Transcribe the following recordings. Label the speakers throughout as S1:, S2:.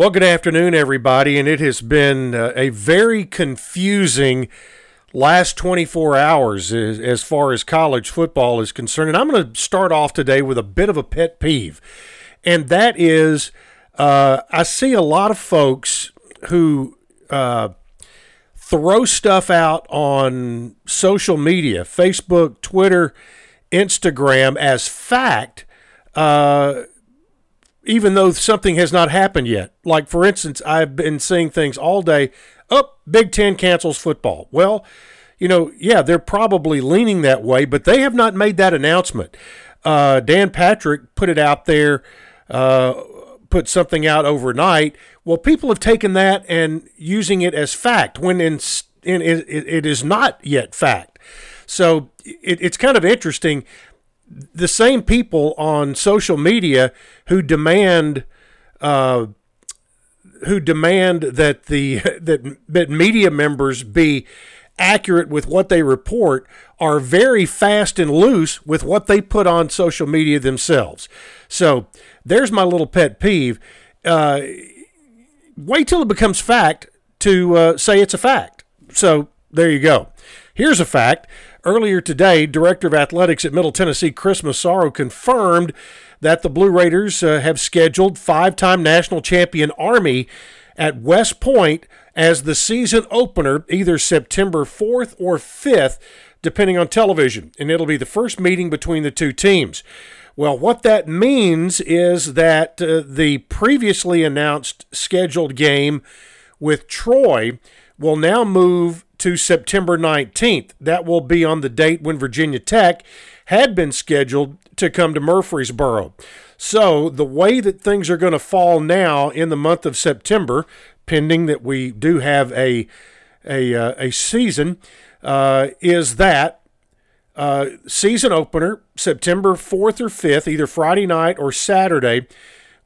S1: Well, good afternoon, everybody, and it has been uh, a very confusing last 24 hours as, as, far as college football is concerned. And I'm going to start off today with a bit of a pet peeve, and that is uh, I see a lot of folks who uh, throw stuff out on social media, Facebook, Twitter, Instagram, as fact. Uh, even though something has not happened yet. Like, for instance, I've been seeing things all day. Oh, Big Ten cancels football. Well, you know, yeah, they're probably leaning that way, but they have not made that announcement. Uh, Dan Patrick put it out there, uh, put something out overnight. Well, people have taken that and using it as fact when in, in it, it is not yet fact. So it, it's kind of interesting the same people on social media who demand uh, who demand that the that that media members be accurate with what they report are very fast and loose with what they put on social media themselves. So there's my little pet peeve. Uh, wait till it becomes fact to uh, say it's a fact. So there you go. Here's a fact. Earlier today, Director of Athletics at Middle Tennessee, Chris Massaro, confirmed that the Blue Raiders uh, have scheduled five time national champion Army at West Point as the season opener, either September 4th or 5th, depending on television. And it'll be the first meeting between the two teams. Well, what that means is that uh, the previously announced scheduled game with Troy will now move to September 19th. That will be on the date when Virginia Tech had been scheduled to come to Murfreesboro. So, the way that things are going to fall now in the month of September, pending that we do have a a, uh, a season, uh, is that uh, season opener, September 4th or 5th, either Friday night or Saturday,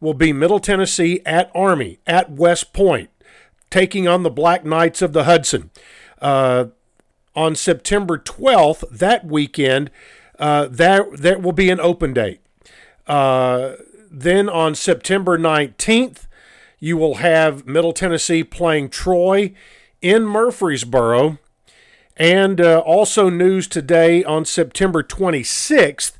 S1: will be Middle Tennessee at Army at West Point, taking on the Black Knights of the Hudson. Uh, on September 12th, that weekend, uh, that, that will be an open date. Uh, then on September 19th, you will have Middle Tennessee playing Troy in Murfreesboro. And uh, also news today on September 26th,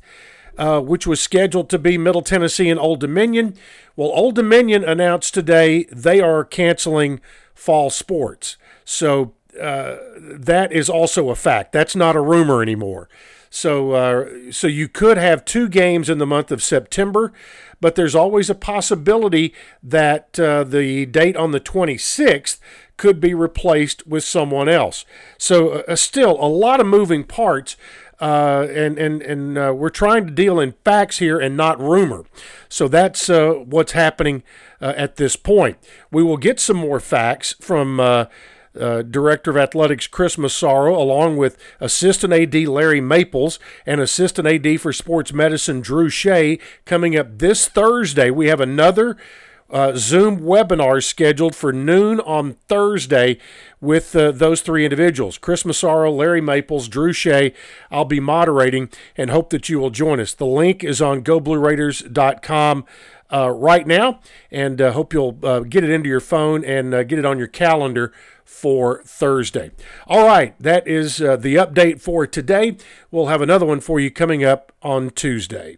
S1: uh, which was scheduled to be Middle Tennessee and Old Dominion. Well, Old Dominion announced today they are canceling fall sports. So uh, that is also a fact. That's not a rumor anymore. So, uh, so you could have two games in the month of September, but there's always a possibility that uh, the date on the 26th could be replaced with someone else. So, uh, uh, still a lot of moving parts. Uh, and and and uh, we're trying to deal in facts here and not rumor. So that's uh, what's happening at this point. We will get some more facts from uh, Director of Athletics Chris Massaro, along with Assistant AD Larry Maples and Assistant AD for Sports Medicine Drew Shea. Coming up this Thursday, we have another uh, Zoom webinar scheduled for noon on Thursday with uh, those three individuals Chris Massaro, Larry Maples, Drew Shea. I'll be moderating and hope that you will join us. The link is on goblueraiders.com. Uh, right now, and uh, hope you'll uh, get it into your phone and uh, get it on your calendar for Thursday. All right, that is uh, the update for today. We'll have another one for you coming up on Tuesday.